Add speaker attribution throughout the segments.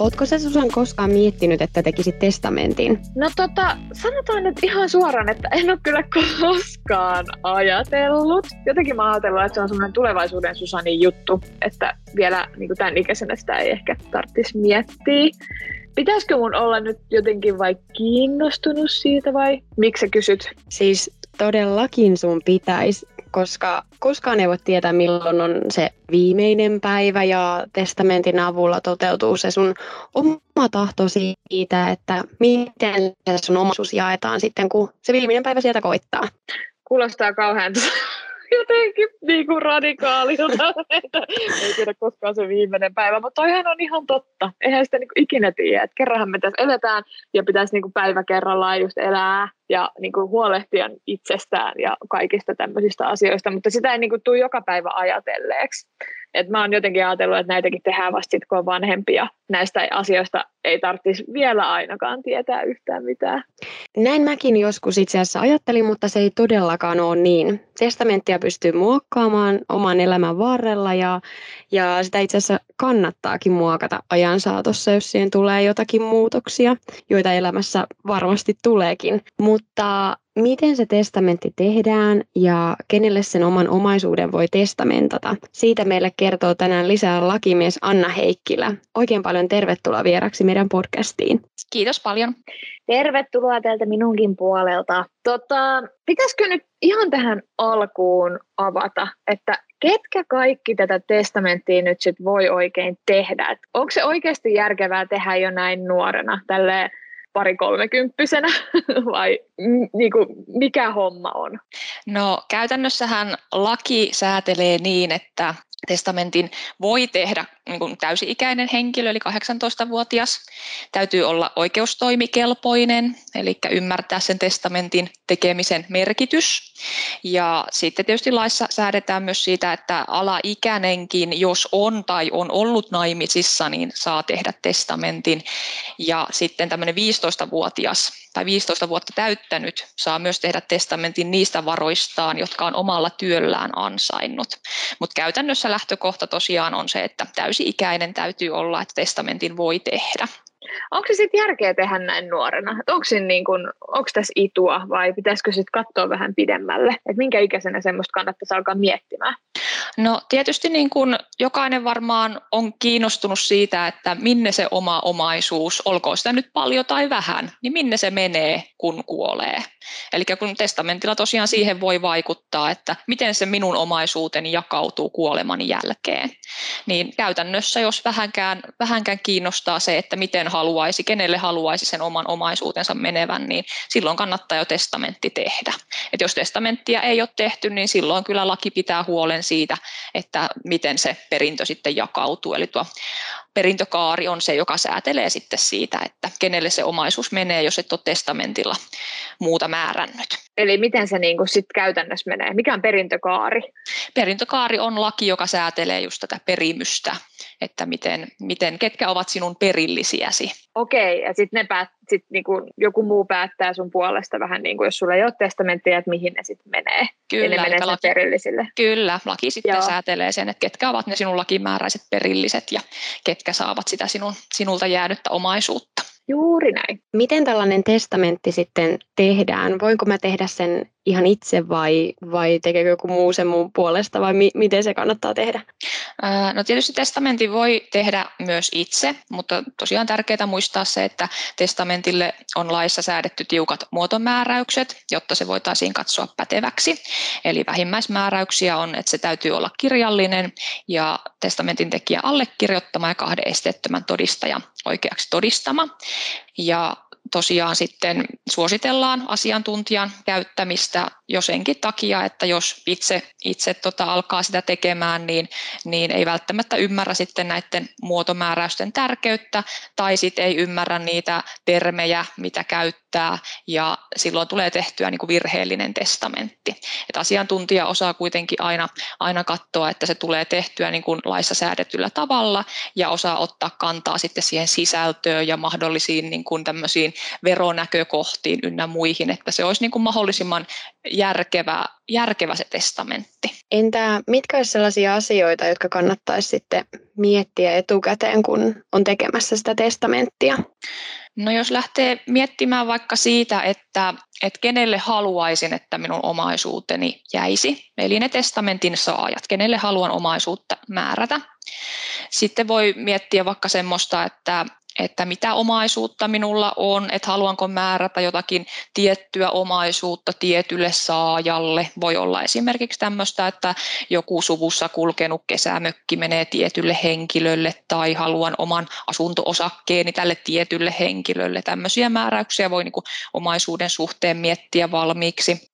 Speaker 1: Ootko sä Susan koskaan miettinyt, että tekisit testamentin?
Speaker 2: No tota, sanotaan nyt ihan suoraan, että en ole kyllä koskaan ajatellut. Jotenkin mä oon ajatellut, että se on semmoinen tulevaisuuden Susanin juttu, että vielä niin kuin tämän ikäisenä sitä ei ehkä tarvitsisi miettiä. Pitäisikö mun olla nyt jotenkin vai kiinnostunut siitä vai miksi sä kysyt?
Speaker 1: Siis todellakin sun pitäisi, koska koskaan ei voi tietää, milloin on se viimeinen päivä ja testamentin avulla toteutuu se sun oma tahto siitä, että miten se sun omaisuus jaetaan sitten, kun se viimeinen päivä sieltä koittaa.
Speaker 2: Kuulostaa kauhean jotenkin niin kuin radikaalilta, että ei tiedä koskaan se viimeinen päivä, mutta toihan on ihan totta. Eihän sitä niin kuin ikinä tiedä, että kerranhan me tässä eletään ja pitäisi niin kuin päivä kerrallaan just elää ja niin kuin huolehtia itsestään ja kaikista tämmöisistä asioista, mutta sitä ei niin kuin tule joka päivä ajatelleeksi. Et mä oon jotenkin ajatellut, että näitäkin tehdään vasta sitten, kun on vanhempia. Näistä asioista ei tarvitsisi vielä ainakaan tietää yhtään mitään.
Speaker 1: Näin mäkin joskus itse asiassa ajattelin, mutta se ei todellakaan ole niin. Testamenttia pystyy muokkaamaan oman elämän varrella ja, ja sitä itse asiassa kannattaakin muokata ajan saatossa, jos siihen tulee jotakin muutoksia, joita elämässä varmasti tuleekin. Mutta miten se testamentti tehdään ja kenelle sen oman omaisuuden voi testamentata. Siitä meille kertoo tänään lisää lakimies Anna Heikkilä. Oikein paljon tervetuloa vieraksi meidän podcastiin.
Speaker 3: Kiitos paljon.
Speaker 2: Tervetuloa täältä minunkin puolelta. Tota, pitäisikö nyt ihan tähän alkuun avata, että ketkä kaikki tätä testamenttia nyt sit voi oikein tehdä? Et onko se oikeasti järkevää tehdä jo näin nuorena, tälleen pari kolmekymppisenä vai niin kuin, mikä homma on?
Speaker 3: No käytännössähän laki säätelee niin, että testamentin voi tehdä niin kuin täysi-ikäinen henkilö, eli 18-vuotias. Täytyy olla oikeustoimikelpoinen, eli ymmärtää sen testamentin tekemisen merkitys. Ja sitten tietysti laissa säädetään myös siitä, että alaikäinenkin, jos on tai on ollut naimisissa, niin saa tehdä testamentin. Ja sitten tämmöinen 15-vuotias tai 15 vuotta täyttänyt saa myös tehdä testamentin niistä varoistaan, jotka on omalla työllään ansainnut. Mutta käytännössä lähtökohta tosiaan on se, että täysi-ikäinen täytyy olla, että testamentin voi tehdä.
Speaker 2: Onko se sitten järkeä tehdä näin nuorena? Onko, niin kun, onko tässä itua vai pitäisikö sitten katsoa vähän pidemmälle? Et minkä ikäisenä semmoista kannattaisi alkaa miettimään?
Speaker 3: No tietysti niin kun jokainen varmaan on kiinnostunut siitä, että minne se oma omaisuus, olkoon sitä nyt paljon tai vähän, niin minne se menee, kun kuolee. Eli kun testamentilla tosiaan siihen voi vaikuttaa, että miten se minun omaisuuteni jakautuu kuoleman jälkeen. Niin käytännössä, jos vähänkään, vähänkään kiinnostaa se, että miten haluaisi, kenelle haluaisi sen oman omaisuutensa menevän, niin silloin kannattaa jo testamentti tehdä. Et jos testamenttia ei ole tehty, niin silloin kyllä laki pitää huolen siitä, että miten se perintö sitten jakautuu. Eli tuo perintökaari on se, joka säätelee sitten siitä, että kenelle se omaisuus menee, jos et ole testamentilla muuta määrännyt.
Speaker 2: Eli miten se niin sit käytännössä menee? Mikä on perintökaari?
Speaker 3: Perintökaari on laki, joka säätelee just tätä perimystä, että miten, miten ketkä ovat sinun perillisiäsi.
Speaker 2: Okei, ja sitten ne päät, sit niinku joku muu päättää sun puolesta vähän niin kuin jos sulla ei ole testamenttia, että mihin ne sitten menee.
Speaker 3: Kyllä,
Speaker 2: ne menee laki, perillisille.
Speaker 3: Kyllä, laki sitten Joo. säätelee sen, että ketkä ovat ne sinun lakimääräiset perilliset ja ketkä saavat sitä sinun, sinulta jäänyttä omaisuutta.
Speaker 2: Juuri näin.
Speaker 1: Miten tällainen testamentti sitten tehdään? Voinko mä tehdä sen ihan itse vai, vai tekeekö joku muu sen mun puolesta vai mi- miten se kannattaa tehdä?
Speaker 3: No tietysti testamentin voi tehdä myös itse, mutta tosiaan tärkeää muistaa se, että testamentille on laissa säädetty tiukat muotomääräykset, jotta se voitaisiin katsoa päteväksi. Eli vähimmäismääräyksiä on, että se täytyy olla kirjallinen ja testamentin tekijä allekirjoittama ja kahden esteettömän todistajan oikeaksi todistama. Ja tosiaan sitten suositellaan asiantuntijan käyttämistä jo senkin takia, että jos itse, itse tota alkaa sitä tekemään, niin, niin ei välttämättä ymmärrä sitten näiden muotomääräysten tärkeyttä tai sitten ei ymmärrä niitä termejä, mitä käyttää ja silloin tulee tehtyä niin kuin virheellinen testamentti. Et asiantuntija osaa kuitenkin aina, aina katsoa, että se tulee tehtyä niin kuin laissa säädetyllä tavalla ja osaa ottaa kantaa sitten siihen sisältöön ja mahdollisiin niin kuin tämmöisiin veronäkökohtiin ynnä muihin, että se olisi niin kuin mahdollisimman järkevä, järkevä se testamentti.
Speaker 1: Entä mitkä olisi sellaisia asioita, jotka kannattaisi sitten miettiä etukäteen, kun on tekemässä sitä testamenttia?
Speaker 3: No jos lähtee miettimään vaikka siitä, että, että kenelle haluaisin, että minun omaisuuteni jäisi, eli ne testamentin saajat, kenelle haluan omaisuutta määrätä. Sitten voi miettiä vaikka semmoista, että että mitä omaisuutta minulla on, että haluanko määrätä jotakin tiettyä omaisuutta tietylle saajalle. Voi olla esimerkiksi tämmöistä, että joku suvussa kulkenut kesämökki menee tietylle henkilölle tai haluan oman asunto-osakkeeni tälle tietylle henkilölle. Tämmöisiä määräyksiä voi niin omaisuuden suhteen miettiä valmiiksi.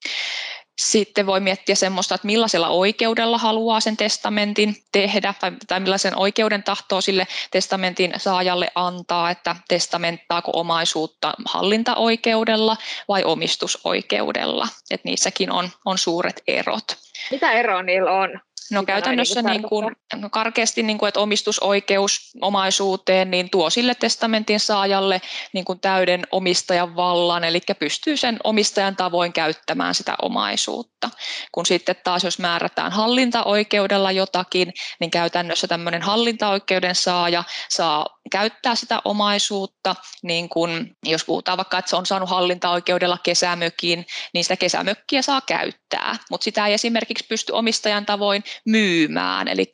Speaker 3: Sitten voi miettiä semmoista, että millaisella oikeudella haluaa sen testamentin tehdä tai, tai millaisen oikeuden tahtoo sille testamentin saajalle antaa, että testamenttaako omaisuutta hallintaoikeudella vai omistusoikeudella. Että niissäkin on, on suuret erot.
Speaker 2: Mitä eroa niillä on?
Speaker 3: No käytännössä niin kuin, no karkeasti, niin kuin, että omistusoikeus omaisuuteen niin tuo sille testamentin saajalle niin kuin täyden omistajan vallan, eli pystyy sen omistajan tavoin käyttämään sitä omaisuutta. Kun sitten taas jos määrätään hallintaoikeudella jotakin, niin käytännössä tämmöinen hallintaoikeuden saaja saa käyttää sitä omaisuutta, niin kun, jos puhutaan vaikka, että se on saanut hallintaoikeudella kesämökin, niin sitä kesämökkiä saa käyttää, mutta sitä ei esimerkiksi pysty omistajan tavoin myymään, eli,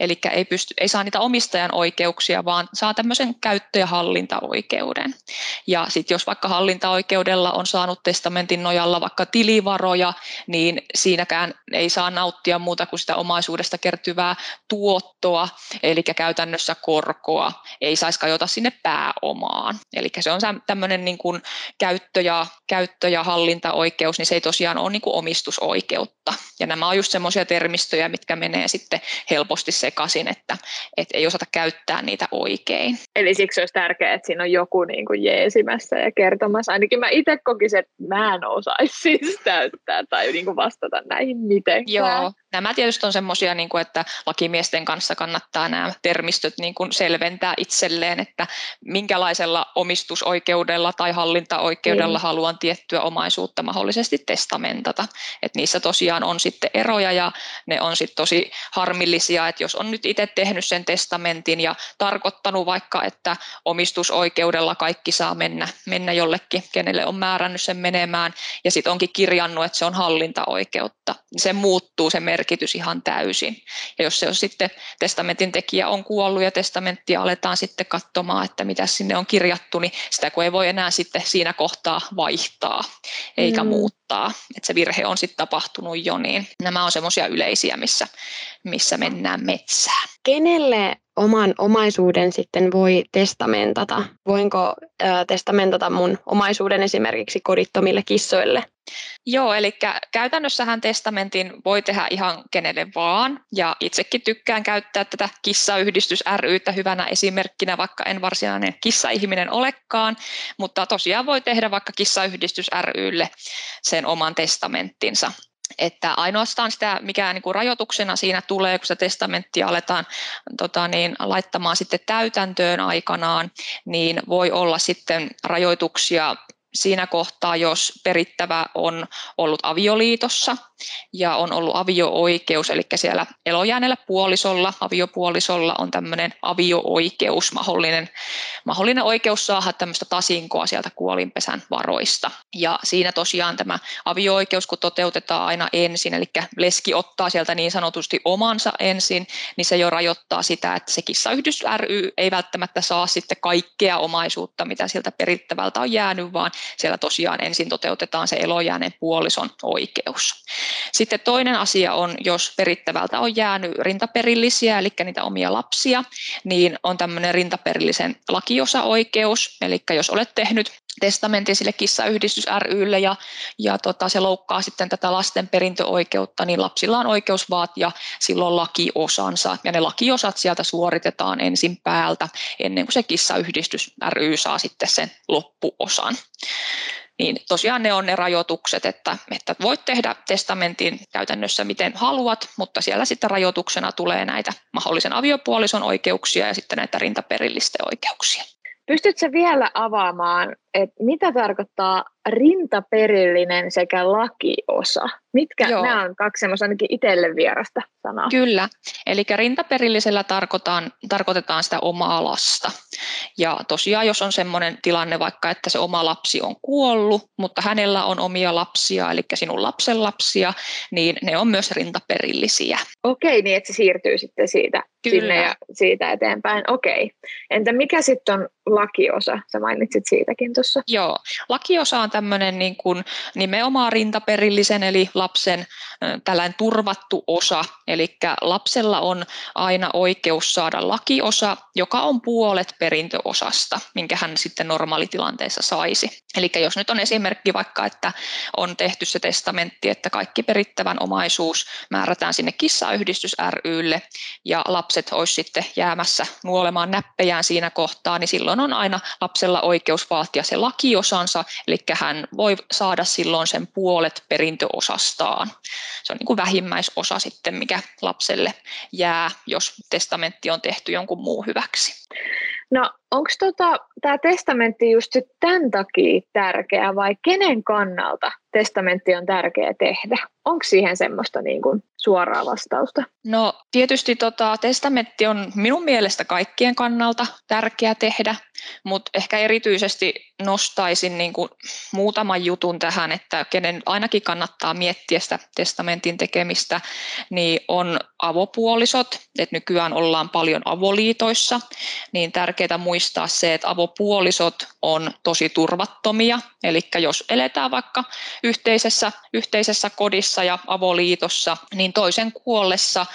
Speaker 3: eli ei, pysty, ei saa niitä omistajan oikeuksia, vaan saa tämmöisen käyttö- ja hallintaoikeuden. Ja sitten jos vaikka hallintaoikeudella on saanut testamentin nojalla vaikka tilivaroja, niin siinäkään ei saa nauttia muuta kuin sitä omaisuudesta kertyvää tuottoa, eli käytännössä korkoa, ei saisi kajota sinne pääomaan. Eli se on tämmöinen niin kuin käyttö, ja, käyttö- ja hallintaoikeus, niin se ei tosiaan ole niin kuin omistusoikeutta. Ja nämä on just semmoisia termistöjä, mitkä menee sitten helposti sekaisin, että, että ei osata käyttää niitä oikein.
Speaker 2: Eli siksi olisi tärkeää, että siinä on joku niin kuin jeesimässä ja kertomassa. Ainakin mä itse kokisin, että mä en osaisi siis täyttää tai niin kuin vastata näihin mitenkään.
Speaker 3: Joo, nämä tietysti on semmoisia, niin että lakimiesten kanssa kannattaa nämä termistöt niin kuin selventää itselleen, että minkälaisella omistusoikeudella tai hallintaoikeudella mm. haluan tiettyä omaisuutta mahdollisesti testamentata. Että niissä tosiaan on sitten eroja ja ne on sitten tosi harmillisia, että jos on nyt itse tehnyt sen testamentin ja tarkoittanut vaikka, että omistusoikeudella kaikki saa mennä, mennä jollekin, kenelle on määrännyt sen menemään ja sitten onkin kirjannut, että se on hallintaoikeutta, se muuttuu se merkitys ihan täysin. Ja jos se on sitten testamentin tekijä on kuollut ja testamenttia aletaan sitten katsomaan, että mitä sinne on kirjattu, niin sitä kun ei voi enää sitten siinä kohtaa vaihtaa eikä mm. muuttaa, että se virhe on sitten tapahtunut jo, niin nämä on semmoisia yleisiä, missä, missä mennään metsään.
Speaker 1: Kenelle oman omaisuuden sitten voi testamentata? Voinko ää, testamentata mun omaisuuden esimerkiksi kodittomille kissoille?
Speaker 3: Joo, eli käytännössähän testamentin voi tehdä ihan kenelle vaan, ja itsekin tykkään käyttää tätä kissayhdistys rytä hyvänä esimerkkinä, vaikka en varsinainen kissaihminen olekaan, mutta tosiaan voi tehdä vaikka kissayhdistys rylle sen oman testamenttinsa että ainoastaan sitä, mikä niin kuin rajoituksena siinä tulee, kun se testamentti aletaan tota niin, laittamaan sitten täytäntöön aikanaan, niin voi olla sitten rajoituksia siinä kohtaa, jos perittävä on ollut avioliitossa ja on ollut avio-oikeus, eli siellä elojääneellä puolisolla, aviopuolisolla on tämmöinen avio-oikeus, mahdollinen, mahdollinen oikeus saada tämmöistä tasinkoa sieltä kuolinpesän varoista. Ja siinä tosiaan tämä avio-oikeus, kun toteutetaan aina ensin, eli leski ottaa sieltä niin sanotusti omansa ensin, niin se jo rajoittaa sitä, että se kissayhdys ry ei välttämättä saa sitten kaikkea omaisuutta, mitä sieltä perittävältä on jäänyt, vaan siellä tosiaan ensin toteutetaan se elojääneen puolison oikeus. Sitten toinen asia on, jos perittävältä on jäänyt rintaperillisiä, eli niitä omia lapsia, niin on tämmöinen rintaperillisen lakiosaoikeus, eli jos olet tehnyt testamentin sille kissayhdistys rylle ja, ja tota, se loukkaa sitten tätä lasten perintöoikeutta, niin lapsilla on oikeus vaatia silloin lakiosansa. Ja ne lakiosat sieltä suoritetaan ensin päältä ennen kuin se kissayhdistys ry saa sitten sen loppuosan niin tosiaan ne on ne rajoitukset, että, että voit tehdä testamentin käytännössä miten haluat, mutta siellä sitten rajoituksena tulee näitä mahdollisen aviopuolison oikeuksia ja sitten näitä rintaperillisten oikeuksia.
Speaker 2: Pystytkö vielä avaamaan, että mitä tarkoittaa rintaperillinen sekä lakiosa? Mitkä Joo. nämä on kaksi semmoista ainakin itselle vierasta sanaa?
Speaker 3: Kyllä, eli rintaperillisellä tarkoitetaan, tarkoitetaan sitä omaa lasta. Ja tosiaan, jos on semmoinen tilanne vaikka, että se oma lapsi on kuollut, mutta hänellä on omia lapsia, eli sinun lapsen lapsia, niin ne on myös rintaperillisiä.
Speaker 2: Okei, niin että se siirtyy sitten siitä Kyllä. sinne ja siitä eteenpäin. Okei. Entä mikä sitten on lakiosa? Sä mainitsit siitäkin tuossa.
Speaker 3: Joo, lakiosa on tämmöinen niin kuin nimenomaan rintaperillisen eli lapsen tällainen turvattu osa. Eli lapsella on aina oikeus saada lakiosa, joka on puolet perintöosasta, minkä hän sitten normaalitilanteessa saisi. Eli jos nyt on esimerkki vaikka, että on tehty se testamentti, että kaikki perittävän omaisuus määrätään sinne kissayhdistys rylle ja lapset olisi sitten jäämässä nuolemaan näppejään siinä kohtaa, niin silloin on aina lapsella oikeus vaatia se lakiosansa, eli hän voi saada silloin sen puolet perintöosastaan. Se on niin kuin vähimmäisosa sitten, mikä lapselle jää, jos testamentti on tehty jonkun muu hyväksi.
Speaker 2: No onko tota, tämä testamentti just tämän takia tärkeä vai kenen kannalta testamentti on tärkeä tehdä? Onko siihen semmoista niin kuin suoraa vastausta?
Speaker 3: No tietysti tota, testamentti on minun mielestä kaikkien kannalta tärkeä tehdä, mutta ehkä erityisesti nostaisin niin kuin muutaman jutun tähän, että kenen ainakin kannattaa miettiä sitä testamentin tekemistä, niin on avopuolisot, että nykyään ollaan paljon avoliitoissa, niin tärkeää muistaa se, että avopuolisot on tosi turvattomia, eli jos eletään vaikka yhteisessä, yhteisessä kodissa ja avoliitossa, niin toisen kuollessa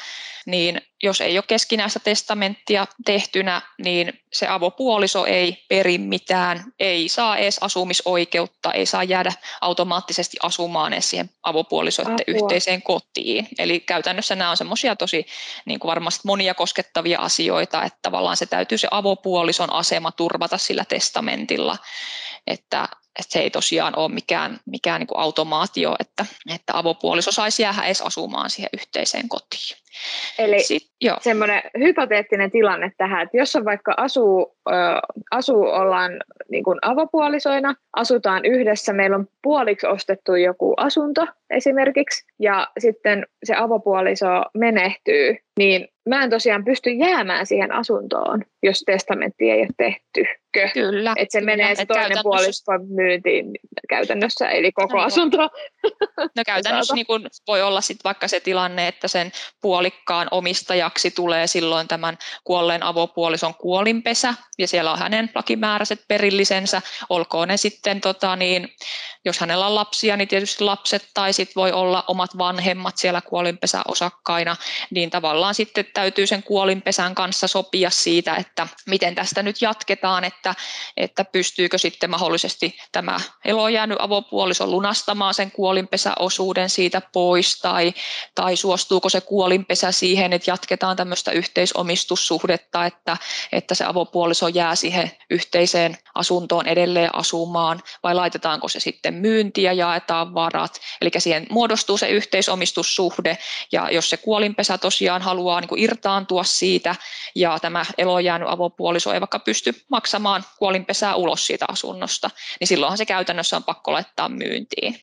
Speaker 3: niin jos ei ole keskinäistä testamenttia tehtynä, niin se avopuoliso ei peri mitään, ei saa edes asumisoikeutta, ei saa jäädä automaattisesti asumaan edes siihen avopuolisoiden Apua. yhteiseen kotiin. Eli käytännössä nämä on semmoisia tosi niin kuin varmasti monia koskettavia asioita, että tavallaan se täytyy se avopuolison asema turvata sillä testamentilla, että että se ei tosiaan ole mikään, mikään niin kuin automaatio, että, että avopuoliso saisi jäädä edes asumaan siihen yhteiseen kotiin.
Speaker 2: Eli Sit, semmoinen hypoteettinen tilanne tähän, että jos on vaikka asuu, ö, asuu ollaan niin kuin avopuolisoina, asutaan yhdessä, meillä on puoliksi ostettu joku asunto esimerkiksi, ja sitten se avopuoliso menehtyy, niin mä en tosiaan pysty jäämään siihen asuntoon, jos testamentti ei ole tehty.
Speaker 3: Kyllä.
Speaker 2: Että se
Speaker 3: kyllä.
Speaker 2: menee se toinen puolisko myyntiin käytännössä, eli koko no, asunto.
Speaker 3: No käytännössä niin kun voi olla sit vaikka se tilanne, että sen puolikkaan omistajaksi tulee silloin tämän kuolleen avopuolison kuolinpesä, ja siellä on hänen lakimääräiset perillisensä, olkoon ne sitten, tota, niin, jos hänellä on lapsia, niin tietysti lapset, tai sitten voi olla omat vanhemmat siellä kuolinpesäosakkaina, niin tavallaan sitten täytyy sen kuolinpesän kanssa sopia siitä, että miten tästä nyt jatketaan, että, että pystyykö sitten mahdollisesti tämä elojäänyt avopuoliso lunastamaan sen kuolinpesäosuuden siitä pois, tai, tai suostuuko se kuolinpesä siihen, että jatketaan tämmöistä yhteisomistussuhdetta, että, että se avopuoliso jää siihen yhteiseen asuntoon edelleen asumaan, vai laitetaanko se sitten myyntiä, jaetaan varat, eli siihen muodostuu se yhteisomistussuhde, ja jos se kuolinpesä tosiaan haluaa niin kuin irtaantua siitä, ja tämä elojäänyt avopuoliso ei vaikka pysty maksamaan kuolinpesää ulos siitä asunnosta, niin silloinhan se käytännössä on pakko laittaa myyntiin.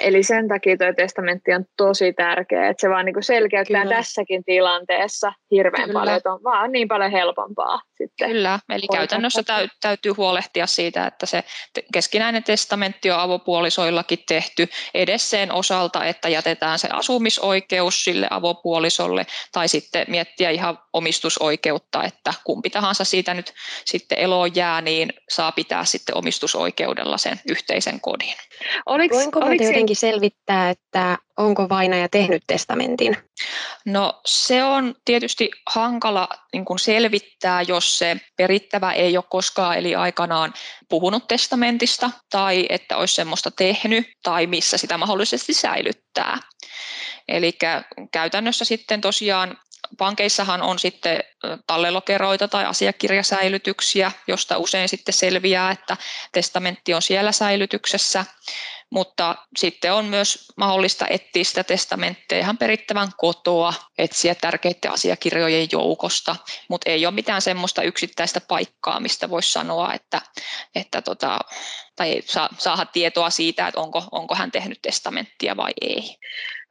Speaker 2: Eli sen takia tuo testamentti on tosi tärkeä, että se vaan niin selkeyttää Kyllä. tässäkin tilanteessa hirveän Kyllä. paljon, että on vaan niin paljon helpompaa sitten.
Speaker 3: Kyllä, eli hoitaa. käytännössä täy- täytyy huolehtia siitä, että se keskinäinen testamentti on avopuolisoillakin tehty edes sen osalta, että jätetään se asumisoikeus sille avopuolisolle tai sitten miettiä ihan omistusoikeutta, että kumpi tahansa tahansa siitä nyt sitten eloon jää, niin saa pitää sitten omistusoikeudella sen yhteisen kodin.
Speaker 1: Oliko, Voinko oliko jotenkin selvittää, että onko vainaja tehnyt testamentin?
Speaker 3: No se on tietysti hankala niin kuin selvittää, jos se perittävä ei ole koskaan eli aikanaan puhunut testamentista tai että olisi semmoista tehnyt tai missä sitä mahdollisesti säilyttää. Eli käytännössä sitten tosiaan pankeissahan on sitten tallelokeroita tai asiakirjasäilytyksiä, josta usein sitten selviää, että testamentti on siellä säilytyksessä, mutta sitten on myös mahdollista etsiä sitä testamentteja ihan perittävän kotoa, etsiä tärkeiden asiakirjojen joukosta, mutta ei ole mitään semmoista yksittäistä paikkaa, mistä voisi sanoa, että, että tota, tai saa, saada tietoa siitä, että onko, onko hän tehnyt testamenttia vai ei.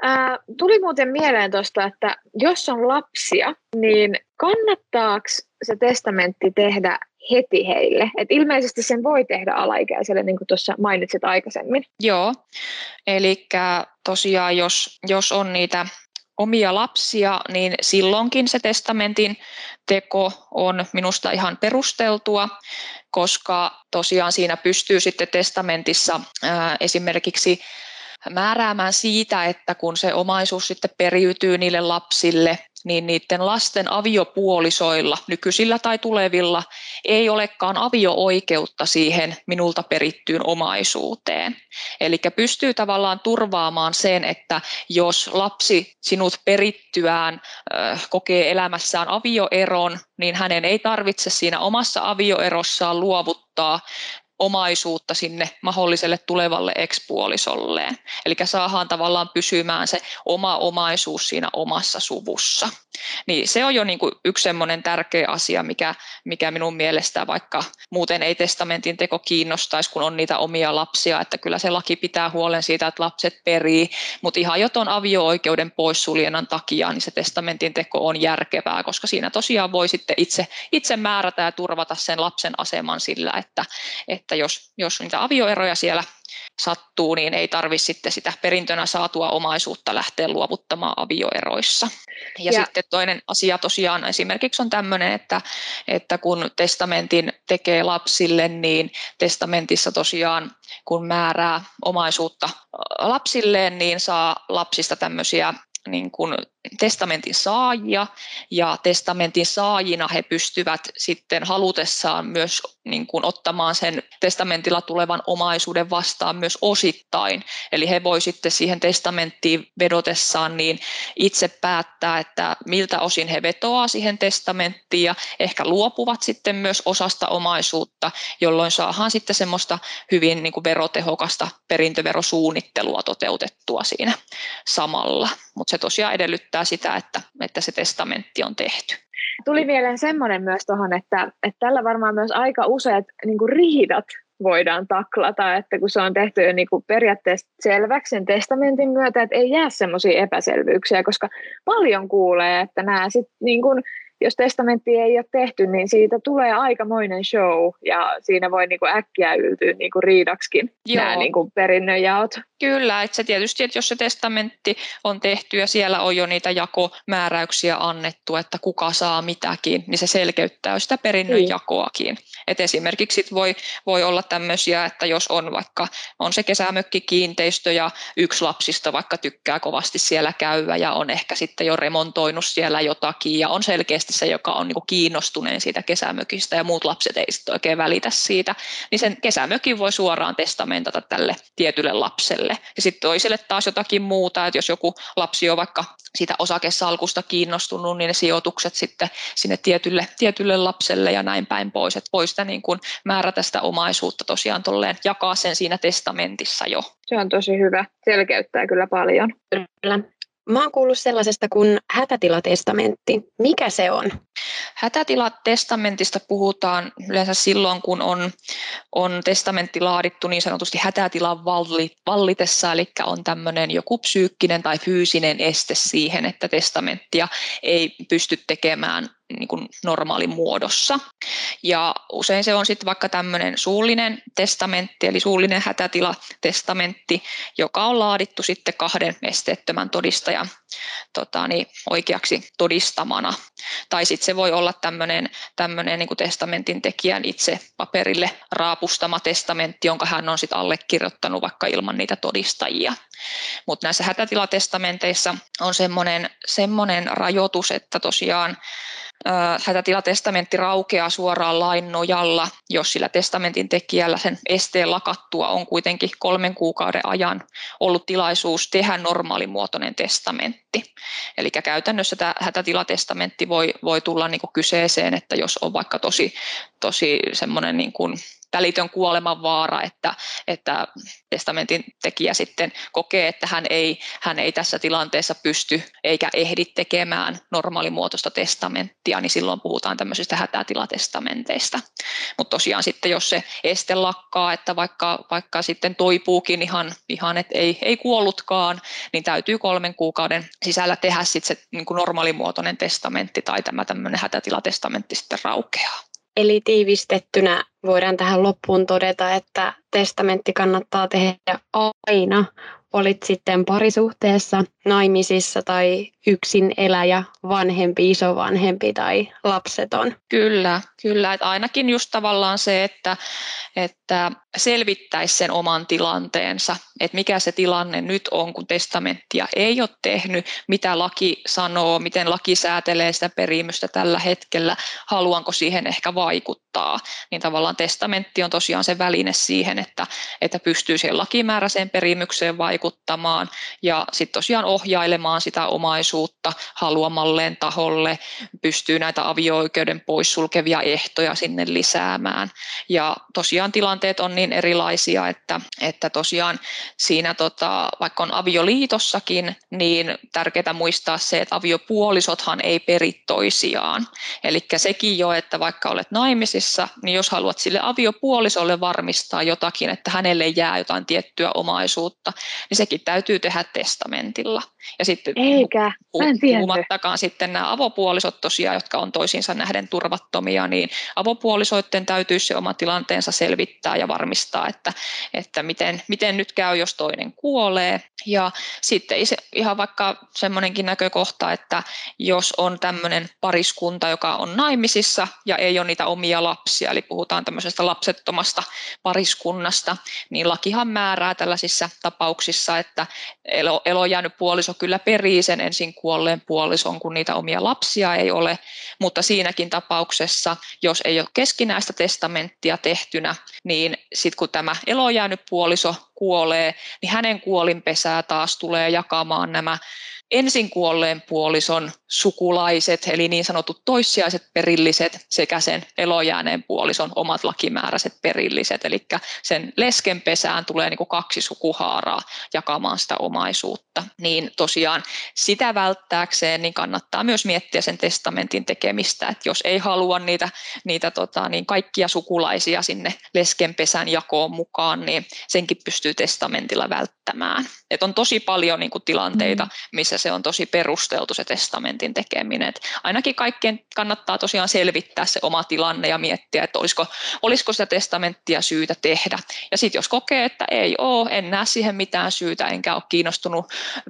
Speaker 2: Ää, tuli muuten mieleen tuosta, että jos on lapsia, niin kannattaako se testamentti tehdä heti heille? Et ilmeisesti sen voi tehdä alaikäiselle, niin kuin tuossa mainitsit aikaisemmin.
Speaker 3: Joo, eli tosiaan jos, jos on niitä omia lapsia, niin silloinkin se testamentin teko on minusta ihan perusteltua, koska tosiaan siinä pystyy sitten testamentissa ää, esimerkiksi määräämään siitä, että kun se omaisuus sitten periytyy niille lapsille, niin niiden lasten aviopuolisoilla, nykyisillä tai tulevilla, ei olekaan avio-oikeutta siihen minulta perittyyn omaisuuteen. Eli pystyy tavallaan turvaamaan sen, että jos lapsi sinut perittyään äh, kokee elämässään avioeron, niin hänen ei tarvitse siinä omassa avioerossaan luovuttaa omaisuutta sinne mahdolliselle tulevalle ekspuolisolleen. Eli saadaan tavallaan pysymään se oma omaisuus siinä omassa suvussa. Niin se on jo niin kuin yksi semmoinen tärkeä asia, mikä, mikä minun mielestä vaikka muuten ei testamentin teko kiinnostaisi, kun on niitä omia lapsia, että kyllä se laki pitää huolen siitä, että lapset perii, mutta ihan jo tuon avio-oikeuden poissuljennan takia, niin se testamentin teko on järkevää, koska siinä tosiaan voi sitten itse, itse määrätä ja turvata sen lapsen aseman sillä, että, että jos, jos niitä avioeroja siellä sattuu, niin ei tarvitse sitten sitä perintönä saatua omaisuutta lähteä luovuttamaan avioeroissa. Ja, ja sitten toinen asia tosiaan esimerkiksi on tämmöinen, että, että kun testamentin tekee lapsille, niin testamentissa tosiaan kun määrää omaisuutta lapsilleen, niin saa lapsista tämmöisiä niin kuin testamentin saajia ja testamentin saajina he pystyvät sitten halutessaan myös niin kuin ottamaan sen testamentilla tulevan omaisuuden vastaan myös osittain. Eli he voi sitten siihen testamenttiin vedotessaan niin itse päättää, että miltä osin he vetoaa siihen testamenttiin ja ehkä luopuvat sitten myös osasta omaisuutta, jolloin saadaan sitten semmoista hyvin niin kuin verotehokasta perintöverosuunnittelua toteutettua siinä samalla. Mutta se tosiaan edellyttää sitä, että, että se testamentti on tehty.
Speaker 2: Tuli mieleen semmoinen myös tuohon, että, että tällä varmaan myös aika useat niin riidat voidaan taklata, että kun se on tehty jo niin kuin periaatteessa selväksi sen testamentin myötä, että ei jää semmoisia epäselvyyksiä, koska paljon kuulee, että nämä sitten niin kuin jos testamentti ei ole tehty, niin siitä tulee aikamoinen show ja siinä voi niinku äkkiä yltyä niinku riidaksikin Joo. nämä niinku perinnönjaot.
Speaker 3: Kyllä, että se tietysti, että jos se testamentti on tehty ja siellä on jo niitä jakomääräyksiä annettu, että kuka saa mitäkin, niin se selkeyttää sitä perinnönjakoakin. Niin. Et esimerkiksi voi, voi olla tämmöisiä, että jos on vaikka on se kesämökkikiinteistö ja yksi lapsista vaikka tykkää kovasti siellä käydä ja on ehkä sitten jo remontoinut siellä jotakin ja on selkeästi se, joka on niin kiinnostuneen siitä kesämökistä ja muut lapset ei sitten oikein välitä siitä, niin sen kesämökin voi suoraan testamentata tälle tietylle lapselle. Ja sitten toiselle taas jotakin muuta, että jos joku lapsi on vaikka siitä osakesalkusta kiinnostunut, niin ne sijoitukset sitten sinne tietylle, tietylle lapselle ja näin päin pois, että voi sitä niin kuin määrätä sitä omaisuutta tosiaan tolleen, jakaa sen siinä testamentissa jo.
Speaker 2: Se on tosi hyvä, selkeyttää kyllä paljon.
Speaker 1: Kyllä. Mä oon kuullut sellaisesta kuin hätätilatestamentti. Mikä se on?
Speaker 3: Hätätilatestamentista puhutaan yleensä silloin, kun on, on testamentti laadittu niin sanotusti hätätilan vallitessa, eli on tämmöinen joku psyykkinen tai fyysinen este siihen, että testamenttia ei pysty tekemään niin kuin normaalin muodossa. Ja usein se on sitten vaikka tämmöinen suullinen testamentti, eli suullinen hätätilatestamentti, joka on laadittu sitten kahden esteettömän todistajan tota, niin, oikeaksi todistamana. Tai sitten se voi olla tämmöinen, tämmöinen niin kuin testamentin tekijän itse paperille raapustama testamentti, jonka hän on sitten allekirjoittanut vaikka ilman niitä todistajia. Mutta näissä hätätilatestamenteissa on semmoinen, semmoinen rajoitus, että tosiaan hätätilatestamentti raukeaa suoraan lain nojalla, jos sillä testamentin tekijällä sen esteen lakattua on kuitenkin kolmen kuukauden ajan ollut tilaisuus tehdä normaalimuotoinen testamentti. Eli käytännössä tämä hätätilatestamentti voi, voi tulla niin kyseeseen, että jos on vaikka tosi, tosi semmoinen niin kuin välitön kuoleman vaara, että, että testamentin tekijä sitten kokee, että hän ei, hän ei tässä tilanteessa pysty eikä ehdi tekemään normaalimuotoista testamenttia, niin silloin puhutaan tämmöisistä hätätilatestamenteista. Mutta tosiaan sitten, jos se este lakkaa, että vaikka, vaikka sitten toipuukin ihan, ihan että ei, ei kuollutkaan, niin täytyy kolmen kuukauden sisällä tehdä sitten se niin kuin normaalimuotoinen testamentti tai tämä tämmöinen hätätilatestamentti sitten raukeaa.
Speaker 1: Eli tiivistettynä voidaan tähän loppuun todeta, että testamentti kannattaa tehdä aina, olit sitten parisuhteessa, naimisissa tai yksin eläjä, vanhempi, isovanhempi tai lapseton.
Speaker 3: Kyllä, kyllä. Että ainakin just tavallaan se, että, että selvittäisi sen oman tilanteensa, että mikä se tilanne nyt on, kun testamenttia ei ole tehnyt, mitä laki sanoo, miten laki säätelee sitä perimystä tällä hetkellä, haluanko siihen ehkä vaikuttaa. Niin tavallaan testamentti on tosiaan se väline siihen, että, että pystyy siihen lakimääräiseen perimykseen vaikuttamaan ja sitten tosiaan ohjailemaan sitä omaisuutta haluamalleen taholle, pystyy näitä avio-oikeuden poissulkevia ehtoja sinne lisäämään. Ja tosiaan tilanteet on niin erilaisia, että, että tosiaan siinä tota, vaikka on avioliitossakin, niin tärkeää muistaa se, että aviopuolisothan ei peri toisiaan. Eli sekin jo, että vaikka olet naimisissa, niin jos haluat sille aviopuolisolle varmistaa jotakin, että hänelle jää jotain tiettyä omaisuutta, niin sekin täytyy tehdä testamentilla. Ja sitten
Speaker 2: Eikä,
Speaker 3: puhumattakaan sitten nämä avopuolisot tosiaan, jotka on toisiinsa nähden turvattomia, niin avopuolisoiden täytyy se oma tilanteensa selvittää ja varmistaa, että, että miten, miten nyt käy, jos toinen kuolee. Ja sitten ihan vaikka semmoinenkin näkökohta, että jos on tämmöinen pariskunta, joka on naimisissa ja ei ole niitä omia lapsia, eli puhutaan tämmöisestä lapsettomasta pariskunnasta, niin lakihan määrää tällaisissa tapauksissa, että elo, elojäänyt puoliso kyllä perii sen ensin kuolleen puolison, kun niitä omia lapsia ei ole, mutta siinäkin tapauksessa, jos ei ole keskinäistä testamenttia tehtynä, niin sitten kun tämä elojäänyt puoliso kuolee, niin hänen kuolinpesää taas tulee jakamaan nämä ensin kuolleen puolison sukulaiset, eli niin sanotut toissijaiset perilliset sekä sen elojääneen puolison omat lakimääräiset perilliset. Eli sen lesken pesään tulee niin kuin kaksi sukuhaaraa jakamaan sitä omaisuutta. Niin tosiaan sitä välttääkseen niin kannattaa myös miettiä sen testamentin tekemistä, että jos ei halua niitä, niitä tota, niin kaikkia sukulaisia sinne leskenpesän jakoon mukaan, niin senkin pystyy testamentilla välttämään. Et on tosi paljon niin kuin, tilanteita, mm. Missä se on tosi perusteltu se testamentin tekeminen. Et ainakin kaikkien kannattaa tosiaan selvittää se oma tilanne ja miettiä, että olisiko, olisiko sitä testamenttia syytä tehdä. Ja sitten jos kokee, että ei ole, en näe siihen mitään syytä, enkä ole kiinnostunut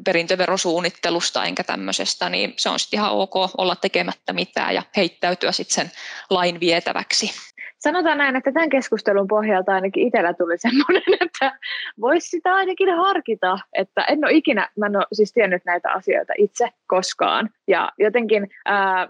Speaker 3: perintöverosuunnittelusta enkä tämmöisestä, niin se on sitten ihan ok olla tekemättä mitään ja heittäytyä sitten sen lain vietäväksi
Speaker 2: sanotaan näin, että tämän keskustelun pohjalta ainakin itsellä tuli semmoinen, että voisi sitä ainakin harkita, että en ole ikinä, mä en ole siis tiennyt näitä asioita itse koskaan. Ja jotenkin ää,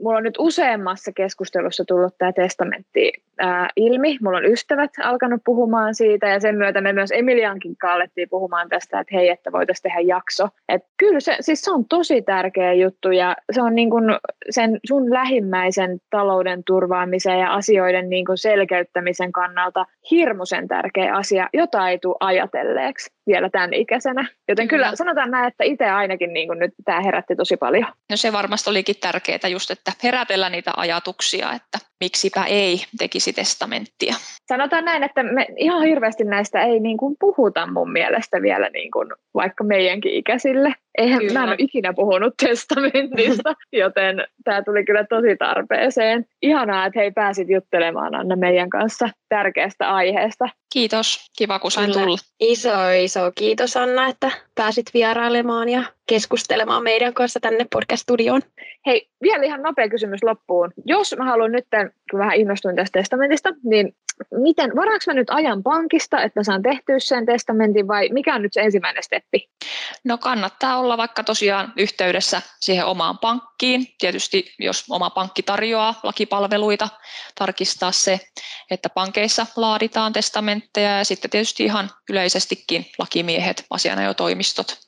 Speaker 2: mulla on nyt useammassa keskustelussa tullut tämä testamentti ää, ilmi. Mulla on ystävät alkanut puhumaan siitä ja sen myötä me myös Emiliankin alettiin puhumaan tästä, että hei, että voitaisiin tehdä jakso. Et kyllä se, siis se on tosi tärkeä juttu ja se on niin kuin sen sun lähimmäisen talouden turvaamisen ja asioiden niin kuin selkeyttämisen kannalta hirmuisen tärkeä asia, jota ei tule ajatelleeksi vielä tämän ikäisenä. Joten kyllä, kyllä sanotaan näin, että itse ainakin niin kuin nyt tämä herätti tosi paljon.
Speaker 3: No se varmasti olikin tärkeää just, että herätellä niitä ajatuksia, että miksipä ei tekisi testamenttia.
Speaker 2: Sanotaan näin, että me ihan hirveästi näistä ei niin kuin puhuta mun mielestä vielä niin kuin vaikka meidänkin ikäisille. Eihän, mä en ole ikinä puhunut testamentista, joten tämä tuli kyllä tosi tarpeeseen. Ihanaa, että hei pääsit juttelemaan Anna meidän kanssa tärkeästä aiheesta.
Speaker 3: Kiitos, kiva kun sain tulla.
Speaker 1: Iso, iso kiitos Anna, että pääsit vierailemaan ja keskustelemaan meidän kanssa tänne podcast-studioon.
Speaker 2: Hei, vielä ihan nopea kysymys loppuun. Jos mä haluan nyt, kun vähän innostuin tästä testamentista, niin miten, varaanko mä nyt ajan pankista, että saan tehtyä sen testamentin vai mikä on nyt se ensimmäinen steppi?
Speaker 3: No kannattaa olla vaikka tosiaan yhteydessä siihen omaan pankkiin. Tietysti jos oma pankki tarjoaa lakipalveluita, tarkistaa se, että pankeissa laaditaan testamentteja ja sitten tietysti ihan yleisestikin lakimiehet, asianajotoimistot,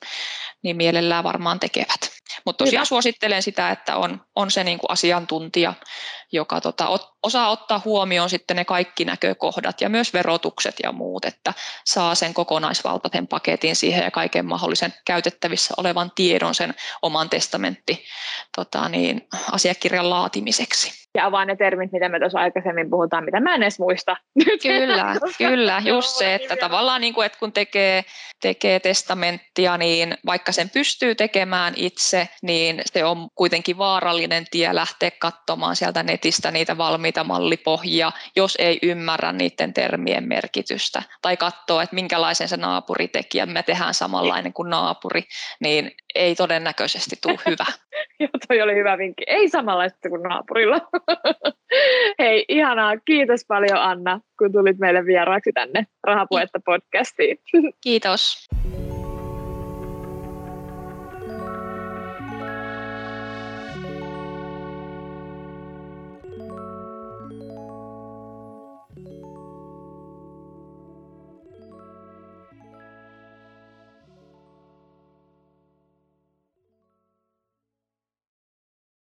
Speaker 3: niin mielellään varmaan tekevät. Mutta tosiaan Hyvä. suosittelen sitä, että on, on se niin kuin asiantuntija, joka tota, ot, osaa ottaa huomioon sitten ne kaikki näkökohdat ja myös verotukset ja muut, että saa sen kokonaisvaltaisen paketin siihen ja kaiken mahdollisen käytettävissä olevan tiedon sen oman testamentti tota, niin, asiakirjan laatimiseksi.
Speaker 2: Ja avaa ne termit, mitä me tuossa aikaisemmin puhutaan, mitä mä en edes muista.
Speaker 3: Kyllä, kyllä, just se, että tavallaan niin kuin, että kun tekee, tekee testamenttia, niin vaikka sen pystyy tekemään itse, niin se on kuitenkin vaarallinen tie lähteä katsomaan sieltä netistä niitä valmiita mallipohjia, jos ei ymmärrä niiden termien merkitystä. Tai katsoa, että minkälaisen se naapuri teki ja me tehdään samanlainen kuin naapuri, niin ei todennäköisesti tule hyvä.
Speaker 2: Joo, toi oli hyvä vinkki. Ei samanlaista kuin naapurilla. Hei, ihanaa. Kiitos paljon Anna, kun tulit meille vieraaksi tänne Rahapuetta podcastiin.
Speaker 3: Kiitos.